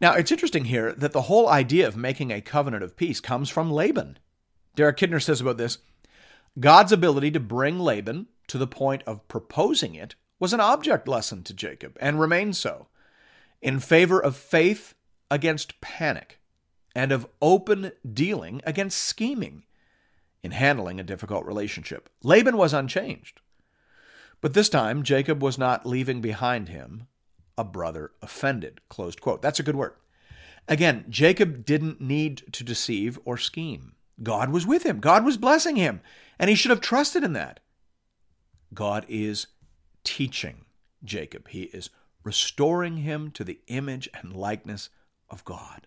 Now, it's interesting here that the whole idea of making a covenant of peace comes from Laban. Derek Kidner says about this God's ability to bring Laban to the point of proposing it was an object lesson to Jacob and remains so, in favor of faith against panic and of open dealing against scheming in handling a difficult relationship. Laban was unchanged. But this time, Jacob was not leaving behind him a brother offended. Closed quote. That's a good word. Again, Jacob didn't need to deceive or scheme. God was with him, God was blessing him, and he should have trusted in that. God is teaching Jacob, he is restoring him to the image and likeness of God.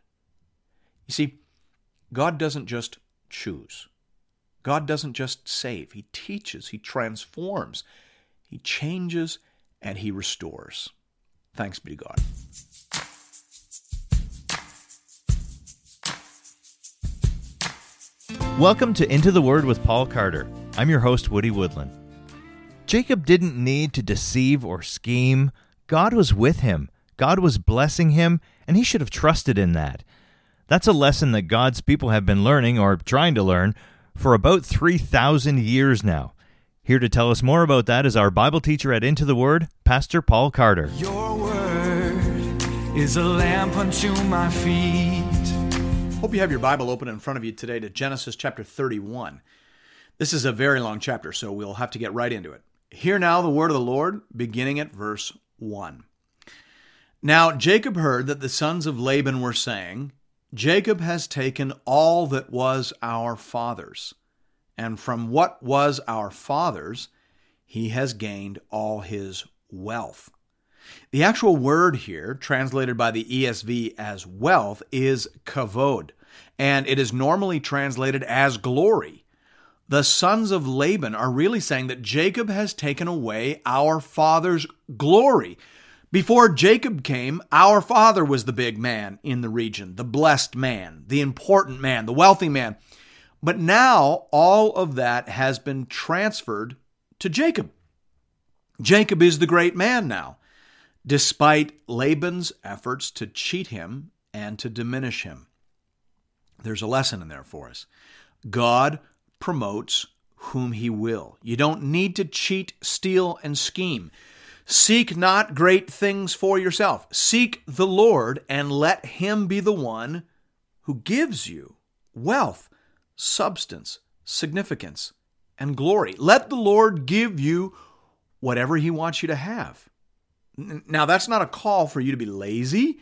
You see, God doesn't just choose. God doesn't just save. He teaches, He transforms, He changes, and He restores. Thanks be to God. Welcome to Into the Word with Paul Carter. I'm your host, Woody Woodland. Jacob didn't need to deceive or scheme. God was with him, God was blessing him, and he should have trusted in that. That's a lesson that God's people have been learning or trying to learn for about 3,000 years now. Here to tell us more about that is our Bible teacher at Into the Word, Pastor Paul Carter. Your word is a lamp unto my feet. Hope you have your Bible open in front of you today to Genesis chapter 31. This is a very long chapter, so we'll have to get right into it. Hear now the word of the Lord, beginning at verse 1. Now Jacob heard that the sons of Laban were saying, Jacob has taken all that was our father's, and from what was our father's, he has gained all his wealth. The actual word here, translated by the ESV as wealth, is kavod, and it is normally translated as glory. The sons of Laban are really saying that Jacob has taken away our father's glory. Before Jacob came, our father was the big man in the region, the blessed man, the important man, the wealthy man. But now all of that has been transferred to Jacob. Jacob is the great man now, despite Laban's efforts to cheat him and to diminish him. There's a lesson in there for us. God promotes whom he will. You don't need to cheat, steal, and scheme. Seek not great things for yourself. Seek the Lord and let him be the one who gives you wealth, substance, significance, and glory. Let the Lord give you whatever he wants you to have. Now, that's not a call for you to be lazy.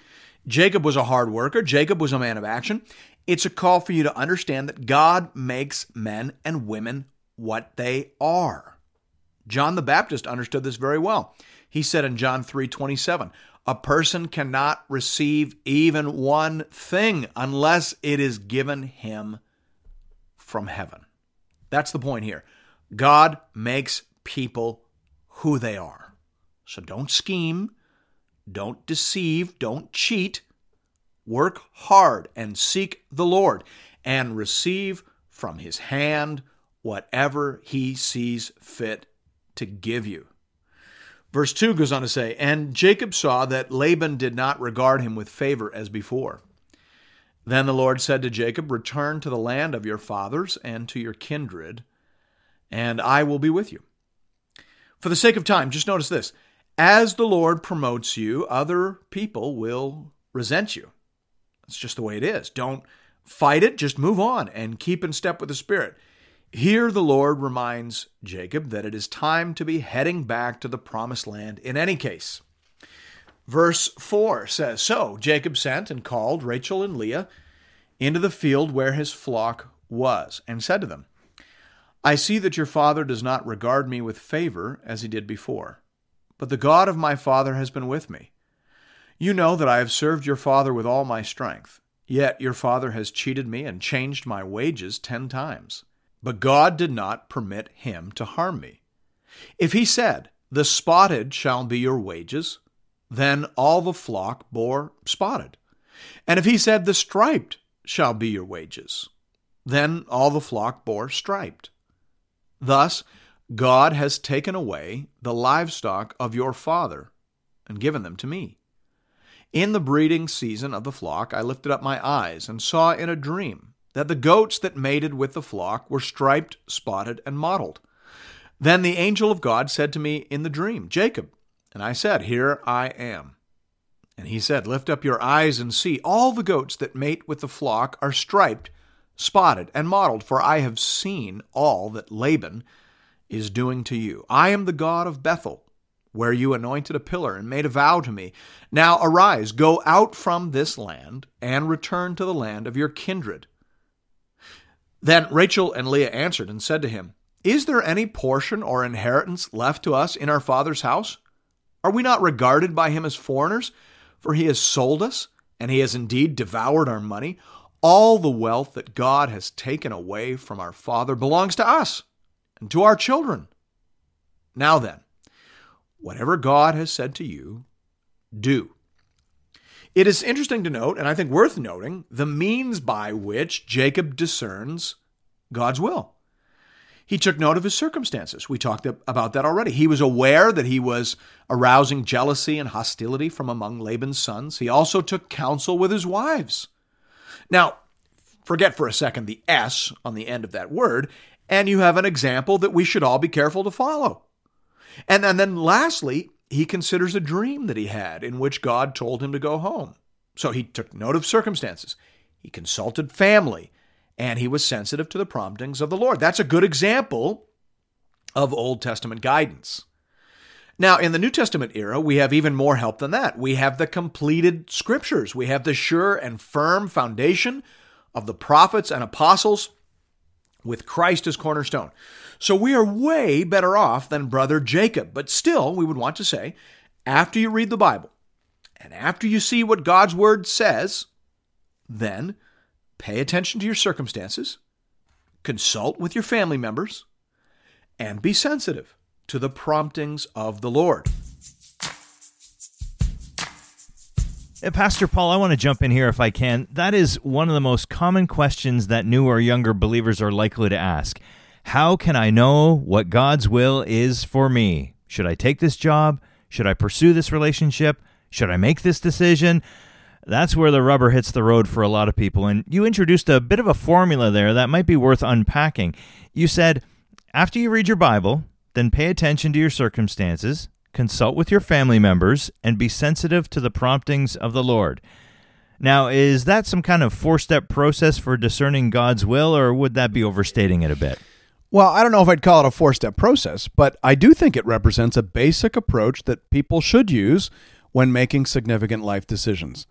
Jacob was a hard worker, Jacob was a man of action. It's a call for you to understand that God makes men and women what they are. John the Baptist understood this very well. He said in John 3:27, "A person cannot receive even one thing unless it is given him from heaven." That's the point here. God makes people who they are. So don't scheme, don't deceive, don't cheat. Work hard and seek the Lord and receive from his hand whatever he sees fit to give you. Verse 2 goes on to say, And Jacob saw that Laban did not regard him with favor as before. Then the Lord said to Jacob, Return to the land of your fathers and to your kindred, and I will be with you. For the sake of time, just notice this. As the Lord promotes you, other people will resent you. That's just the way it is. Don't fight it, just move on and keep in step with the Spirit. Here, the Lord reminds Jacob that it is time to be heading back to the promised land in any case. Verse 4 says So Jacob sent and called Rachel and Leah into the field where his flock was, and said to them, I see that your father does not regard me with favor as he did before, but the God of my father has been with me. You know that I have served your father with all my strength, yet your father has cheated me and changed my wages ten times. But God did not permit him to harm me. If he said, The spotted shall be your wages, then all the flock bore spotted. And if he said, The striped shall be your wages, then all the flock bore striped. Thus, God has taken away the livestock of your father and given them to me. In the breeding season of the flock, I lifted up my eyes and saw in a dream that the goats that mated with the flock were striped, spotted, and mottled. Then the angel of God said to me in the dream, Jacob. And I said, Here I am. And he said, Lift up your eyes and see. All the goats that mate with the flock are striped, spotted, and mottled, for I have seen all that Laban is doing to you. I am the God of Bethel, where you anointed a pillar and made a vow to me. Now arise, go out from this land, and return to the land of your kindred. Then Rachel and Leah answered and said to him, Is there any portion or inheritance left to us in our father's house? Are we not regarded by him as foreigners? For he has sold us, and he has indeed devoured our money. All the wealth that God has taken away from our father belongs to us and to our children. Now then, whatever God has said to you, do. It is interesting to note, and I think worth noting, the means by which Jacob discerns God's will. He took note of his circumstances. We talked about that already. He was aware that he was arousing jealousy and hostility from among Laban's sons. He also took counsel with his wives. Now, forget for a second the S on the end of that word, and you have an example that we should all be careful to follow. And, and then lastly, he considers a dream that he had in which God told him to go home. So he took note of circumstances. He consulted family and he was sensitive to the promptings of the Lord. That's a good example of Old Testament guidance. Now, in the New Testament era, we have even more help than that. We have the completed scriptures, we have the sure and firm foundation of the prophets and apostles with Christ as cornerstone. So we are way better off than brother Jacob. But still, we would want to say, after you read the Bible and after you see what God's word says, then pay attention to your circumstances, consult with your family members, and be sensitive to the promptings of the Lord. Uh, Pastor Paul, I want to jump in here if I can. That is one of the most common questions that new or younger believers are likely to ask. How can I know what God's will is for me? Should I take this job? Should I pursue this relationship? Should I make this decision? That's where the rubber hits the road for a lot of people. And you introduced a bit of a formula there that might be worth unpacking. You said, after you read your Bible, then pay attention to your circumstances, consult with your family members, and be sensitive to the promptings of the Lord. Now, is that some kind of four step process for discerning God's will, or would that be overstating it a bit? Well, I don't know if I'd call it a four step process, but I do think it represents a basic approach that people should use when making significant life decisions.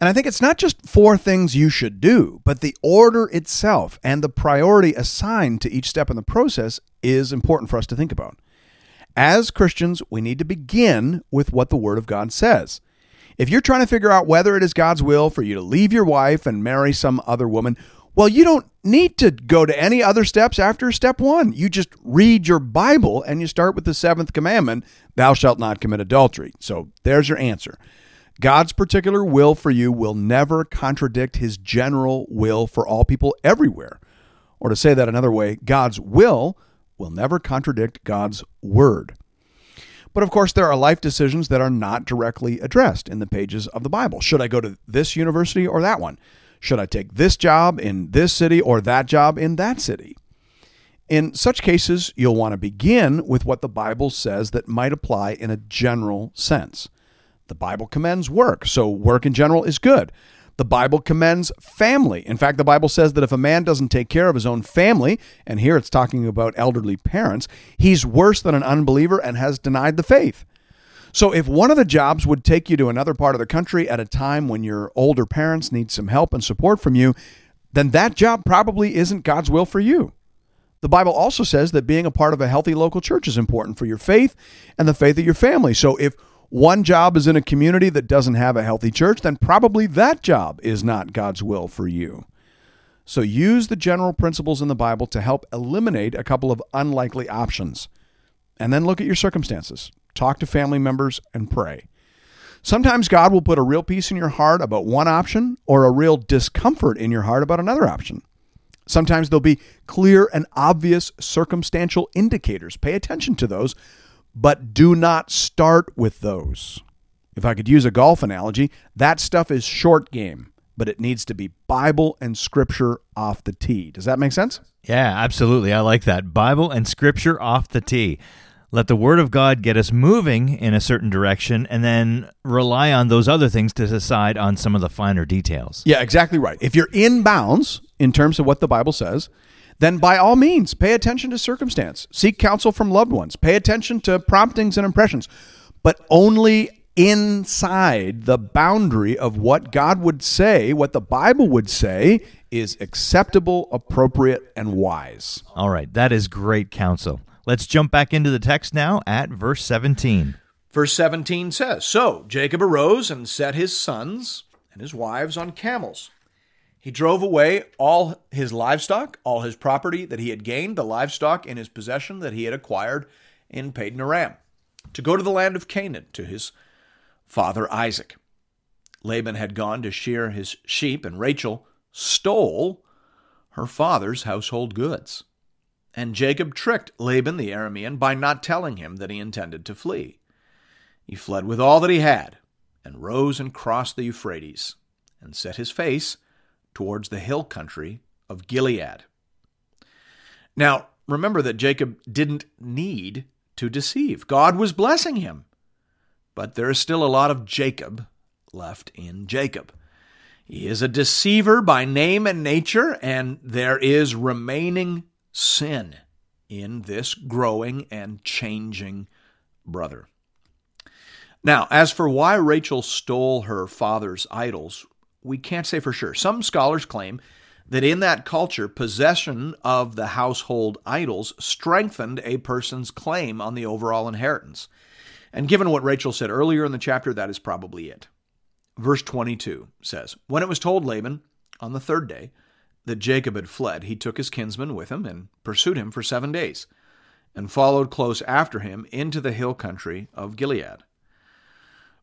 And I think it's not just four things you should do, but the order itself and the priority assigned to each step in the process is important for us to think about. As Christians, we need to begin with what the Word of God says. If you're trying to figure out whether it is God's will for you to leave your wife and marry some other woman, well, you don't need to go to any other steps after step one. You just read your Bible and you start with the seventh commandment Thou shalt not commit adultery. So there's your answer. God's particular will for you will never contradict his general will for all people everywhere. Or to say that another way, God's will will never contradict God's word. But of course, there are life decisions that are not directly addressed in the pages of the Bible. Should I go to this university or that one? Should I take this job in this city or that job in that city? In such cases, you'll want to begin with what the Bible says that might apply in a general sense. The Bible commends work, so work in general is good. The Bible commends family. In fact, the Bible says that if a man doesn't take care of his own family, and here it's talking about elderly parents, he's worse than an unbeliever and has denied the faith. So, if one of the jobs would take you to another part of the country at a time when your older parents need some help and support from you, then that job probably isn't God's will for you. The Bible also says that being a part of a healthy local church is important for your faith and the faith of your family. So, if one job is in a community that doesn't have a healthy church, then probably that job is not God's will for you. So use the general principles in the Bible to help eliminate a couple of unlikely options. And then look at your circumstances. Talk to family members and pray. Sometimes God will put a real peace in your heart about one option or a real discomfort in your heart about another option. Sometimes there'll be clear and obvious circumstantial indicators. Pay attention to those but do not start with those. If I could use a golf analogy, that stuff is short game, but it needs to be Bible and Scripture off the tee. Does that make sense? Yeah, absolutely. I like that. Bible and Scripture off the tee. Let the Word of God get us moving in a certain direction and then rely on those other things to decide on some of the finer details. Yeah, exactly right. If you're in bounds in terms of what the Bible says, then by all means, pay attention to circumstance. Seek counsel from loved ones. Pay attention to promptings and impressions, but only inside the boundary of what God would say, what the Bible would say is acceptable, appropriate, and wise. All right, that is great counsel. Let's jump back into the text now at verse 17. Verse 17 says So Jacob arose and set his sons and his wives on camels. He drove away all his livestock, all his property that he had gained, the livestock in his possession that he had acquired in Padan Aram, to go to the land of Canaan to his father Isaac. Laban had gone to shear his sheep, and Rachel stole her father's household goods. And Jacob tricked Laban the Aramean by not telling him that he intended to flee. He fled with all that he had, and rose and crossed the Euphrates, and set his face towards the hill country of Gilead. Now, remember that Jacob didn't need to deceive. God was blessing him. But there is still a lot of Jacob left in Jacob. He is a deceiver by name and nature, and there is remaining sin in this growing and changing brother. Now, as for why Rachel stole her father's idols, we can't say for sure. Some scholars claim that in that culture, possession of the household idols strengthened a person's claim on the overall inheritance. And given what Rachel said earlier in the chapter, that is probably it. Verse 22 says When it was told Laban on the third day, that Jacob had fled, he took his kinsman with him and pursued him for seven days, and followed close after him into the hill country of Gilead.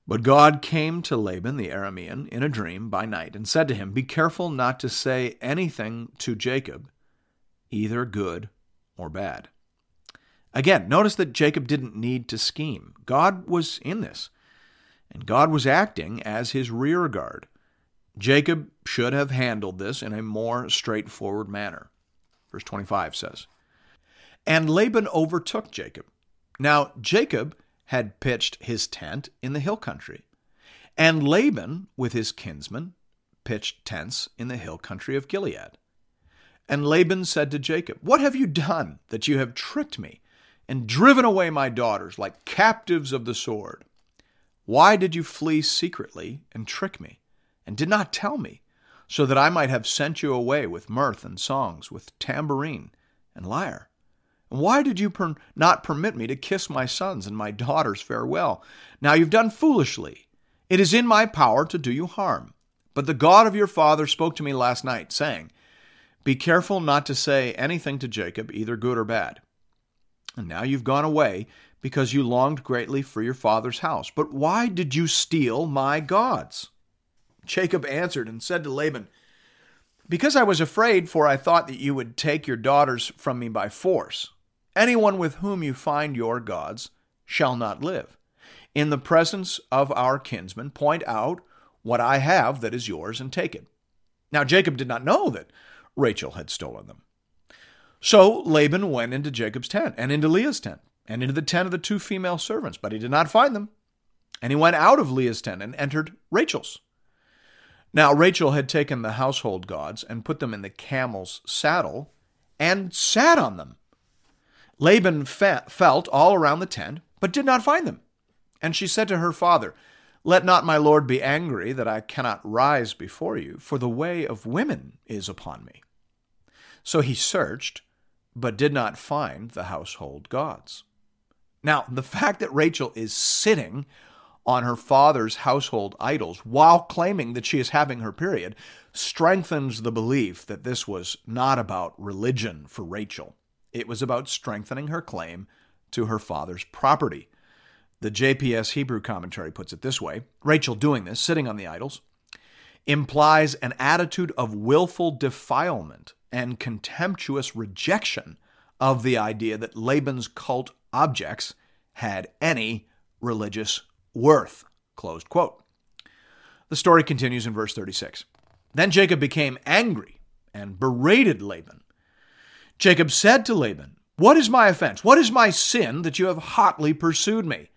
But God came to Laban the Aramean in a dream by night and said to him, Be careful not to say anything to Jacob, either good or bad. Again, notice that Jacob didn't need to scheme. God was in this, and God was acting as his rear guard. Jacob should have handled this in a more straightforward manner. Verse 25 says, And Laban overtook Jacob. Now, Jacob had pitched his tent in the hill country, and Laban, with his kinsmen, pitched tents in the hill country of Gilead. And Laban said to Jacob, What have you done that you have tricked me and driven away my daughters like captives of the sword? Why did you flee secretly and trick me? and did not tell me, so that I might have sent you away with mirth and songs, with tambourine and lyre? Why did you per- not permit me to kiss my sons and my daughters farewell? Now you've done foolishly. It is in my power to do you harm. But the God of your father spoke to me last night, saying, Be careful not to say anything to Jacob, either good or bad. And now you've gone away because you longed greatly for your father's house. But why did you steal my gods? Jacob answered and said to Laban, Because I was afraid, for I thought that you would take your daughters from me by force. Anyone with whom you find your gods shall not live. In the presence of our kinsmen, point out what I have that is yours and take it. Now Jacob did not know that Rachel had stolen them. So Laban went into Jacob's tent and into Leah's tent and into the tent of the two female servants, but he did not find them. And he went out of Leah's tent and entered Rachel's. Now Rachel had taken the household gods and put them in the camel's saddle and sat on them. Laban fe- felt all around the tent, but did not find them. And she said to her father, Let not my lord be angry that I cannot rise before you, for the way of women is upon me. So he searched, but did not find the household gods. Now, the fact that Rachel is sitting on her father's household idols while claiming that she is having her period strengthens the belief that this was not about religion for Rachel. It was about strengthening her claim to her father's property. The JPS Hebrew commentary puts it this way Rachel doing this, sitting on the idols, implies an attitude of willful defilement and contemptuous rejection of the idea that Laban's cult objects had any religious worth. Closed quote. The story continues in verse 36. Then Jacob became angry and berated Laban. Jacob said to Laban, What is my offense? What is my sin that you have hotly pursued me?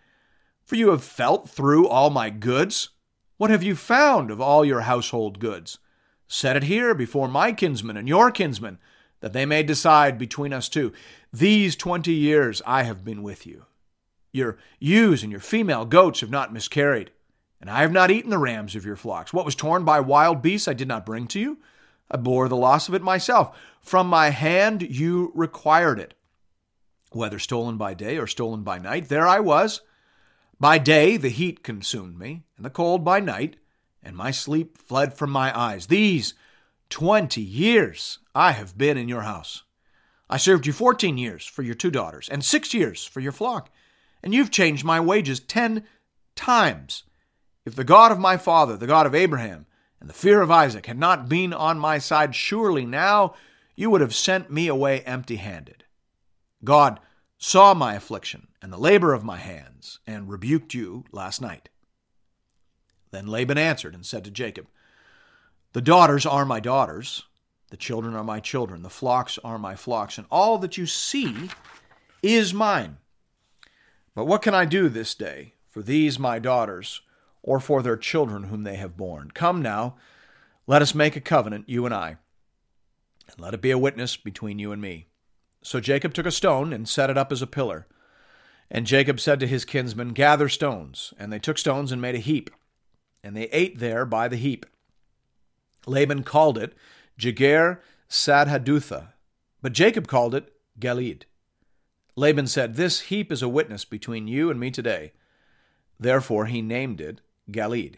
For you have felt through all my goods. What have you found of all your household goods? Set it here before my kinsmen and your kinsmen, that they may decide between us two. These twenty years I have been with you. Your ewes and your female goats have not miscarried, and I have not eaten the rams of your flocks. What was torn by wild beasts I did not bring to you. I bore the loss of it myself. From my hand you required it. Whether stolen by day or stolen by night, there I was. By day the heat consumed me, and the cold by night, and my sleep fled from my eyes. These twenty years I have been in your house. I served you fourteen years for your two daughters, and six years for your flock, and you've changed my wages ten times. If the God of my father, the God of Abraham, and the fear of Isaac had not been on my side, surely now you would have sent me away empty handed. God saw my affliction and the labor of my hands, and rebuked you last night. Then Laban answered and said to Jacob, The daughters are my daughters, the children are my children, the flocks are my flocks, and all that you see is mine. But what can I do this day for these my daughters, or for their children whom they have borne? Come now, let us make a covenant, you and I, and let it be a witness between you and me. So Jacob took a stone and set it up as a pillar. And Jacob said to his kinsmen, Gather stones. And they took stones and made a heap. And they ate there by the heap. Laban called it Jegar Sahadutha, but Jacob called it Galeed. Laban said, This heap is a witness between you and me today. Therefore he named it Galeed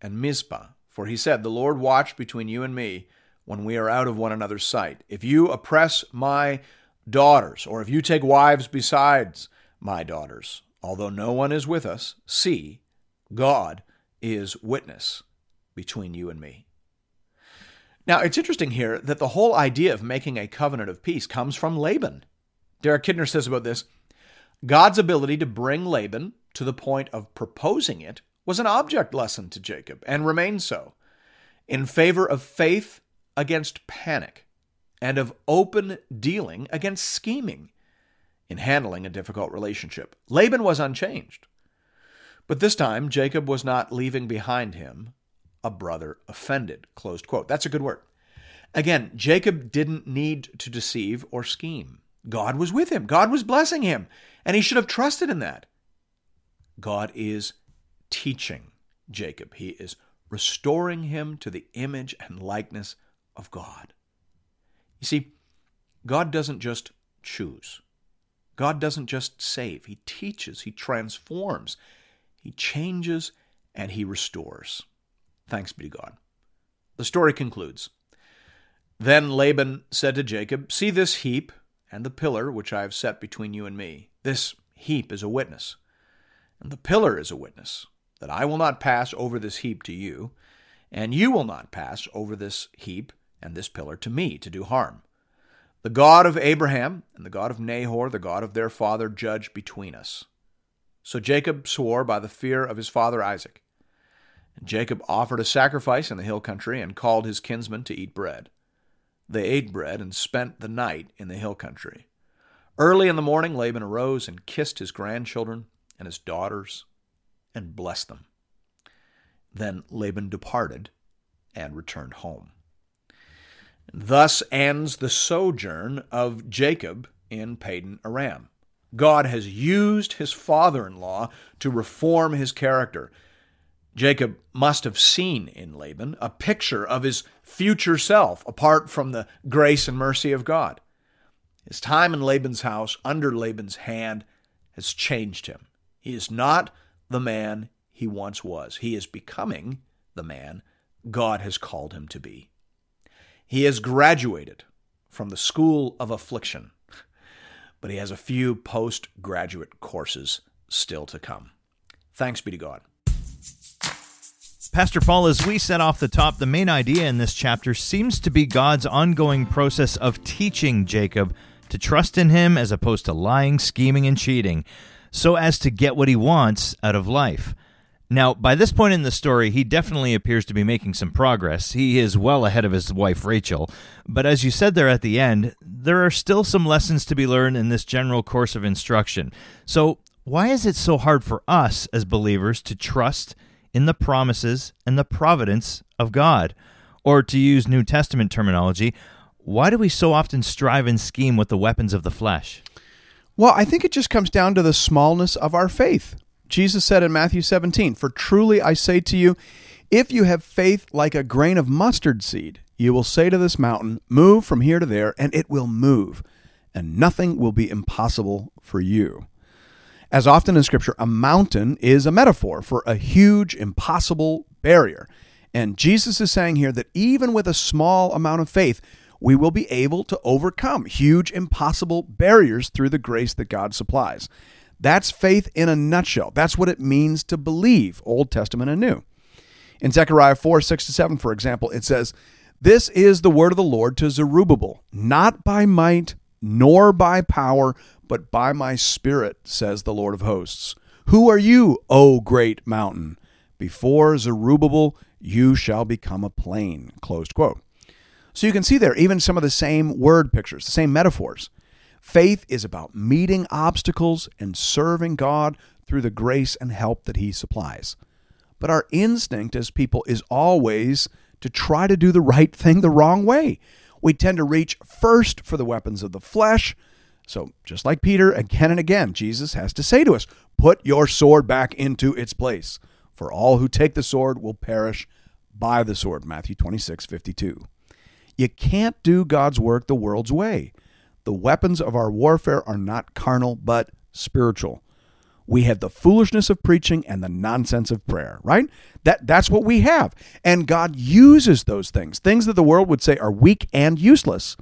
and Mizpah, for he said, The Lord watch between you and me when we are out of one another's sight. If you oppress my daughters, or if you take wives besides my daughters, although no one is with us, see, God is witness between you and me. Now, it's interesting here that the whole idea of making a covenant of peace comes from Laban. Derek Kidner says about this God's ability to bring Laban to the point of proposing it was an object lesson to Jacob and remains so, in favor of faith against panic and of open dealing against scheming in handling a difficult relationship. Laban was unchanged. But this time, Jacob was not leaving behind him a brother offended. Closed quote. That's a good word. Again, Jacob didn't need to deceive or scheme. God was with him, God was blessing him, and he should have trusted in that. God is teaching Jacob, he is restoring him to the image and likeness of God. You see, God doesn't just choose. God doesn't just save. He teaches, He transforms, He changes, and He restores. Thanks be to God. The story concludes. Then Laban said to Jacob, See this heap and the pillar which I have set between you and me. This heap is a witness, and the pillar is a witness, that I will not pass over this heap to you, and you will not pass over this heap and this pillar to me to do harm. The God of Abraham and the God of Nahor, the God of their father, judge between us. So Jacob swore by the fear of his father Isaac. And Jacob offered a sacrifice in the hill country and called his kinsmen to eat bread. They ate bread and spent the night in the hill country. Early in the morning, Laban arose and kissed his grandchildren and his daughters and blessed them. Then Laban departed and returned home. Thus ends the sojourn of Jacob in Padan Aram. God has used his father in law to reform his character. Jacob must have seen in Laban a picture of his future self apart from the grace and mercy of God. His time in Laban's house, under Laban's hand, has changed him. He is not the man he once was. He is becoming the man God has called him to be. He has graduated from the school of affliction, but he has a few postgraduate courses still to come. Thanks be to God. Pastor Paul, as we set off the top, the main idea in this chapter seems to be God's ongoing process of teaching Jacob to trust in him as opposed to lying, scheming, and cheating, so as to get what he wants out of life. Now, by this point in the story, he definitely appears to be making some progress. He is well ahead of his wife, Rachel. But as you said there at the end, there are still some lessons to be learned in this general course of instruction. So, why is it so hard for us as believers to trust in the promises and the providence of God? Or to use New Testament terminology, why do we so often strive and scheme with the weapons of the flesh? Well, I think it just comes down to the smallness of our faith. Jesus said in Matthew 17, For truly I say to you, if you have faith like a grain of mustard seed, you will say to this mountain, Move from here to there, and it will move, and nothing will be impossible for you. As often in Scripture, a mountain is a metaphor for a huge, impossible barrier. And Jesus is saying here that even with a small amount of faith, we will be able to overcome huge, impossible barriers through the grace that God supplies. That's faith in a nutshell. That's what it means to believe, Old Testament and New. In Zechariah 4 6 to 7, for example, it says, This is the word of the Lord to Zerubbabel, not by might nor by power, but by my spirit, says the Lord of hosts. Who are you, O great mountain? Before Zerubbabel, you shall become a plain. Closed quote. So you can see there even some of the same word pictures, the same metaphors. Faith is about meeting obstacles and serving God through the grace and help that He supplies. But our instinct as people is always to try to do the right thing the wrong way. We tend to reach first for the weapons of the flesh. So, just like Peter, again and again, Jesus has to say to us, Put your sword back into its place, for all who take the sword will perish by the sword. Matthew 26, 52. You can't do God's work the world's way. The weapons of our warfare are not carnal, but spiritual. We have the foolishness of preaching and the nonsense of prayer, right? That that's what we have. And God uses those things, things that the world would say are weak and useless,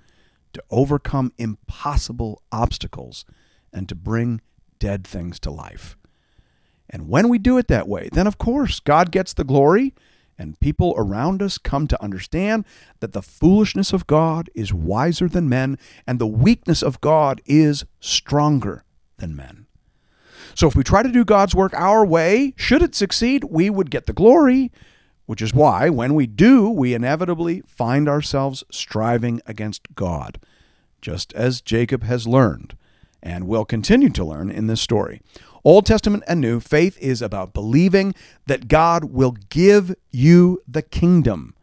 to overcome impossible obstacles and to bring dead things to life. And when we do it that way, then of course God gets the glory and people around us come to understand that the foolishness of God is wiser than men, and the weakness of God is stronger than men. So, if we try to do God's work our way, should it succeed, we would get the glory, which is why, when we do, we inevitably find ourselves striving against God, just as Jacob has learned and will continue to learn in this story. Old Testament and New, faith is about believing that God will give you the kingdom.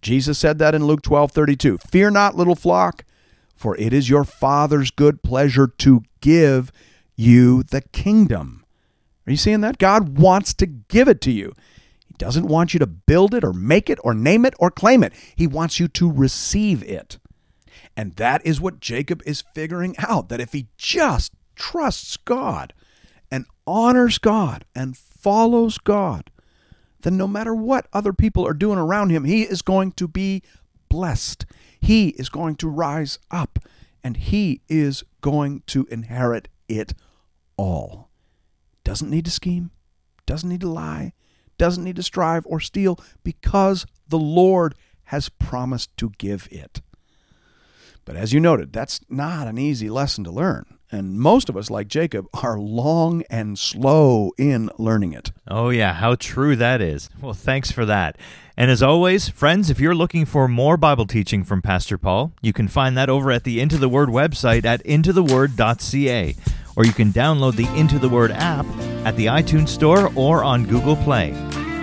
Jesus said that in Luke 12 32. Fear not, little flock, for it is your Father's good pleasure to give you the kingdom. Are you seeing that? God wants to give it to you. He doesn't want you to build it or make it or name it or claim it. He wants you to receive it. And that is what Jacob is figuring out that if he just trusts God, and honors God and follows God, then no matter what other people are doing around him, he is going to be blessed. He is going to rise up and he is going to inherit it all. Doesn't need to scheme, doesn't need to lie, doesn't need to strive or steal because the Lord has promised to give it. But as you noted, that's not an easy lesson to learn. And most of us, like Jacob, are long and slow in learning it. Oh, yeah, how true that is. Well, thanks for that. And as always, friends, if you're looking for more Bible teaching from Pastor Paul, you can find that over at the Into the Word website at intotheword.ca, or you can download the Into the Word app at the iTunes Store or on Google Play.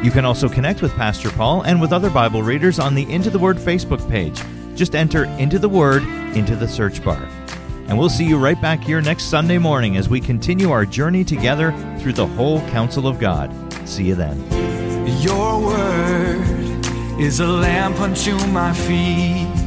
You can also connect with Pastor Paul and with other Bible readers on the Into the Word Facebook page. Just enter Into the Word into the search bar. And we'll see you right back here next Sunday morning as we continue our journey together through the whole counsel of God. See you then. Your word is a lamp unto my feet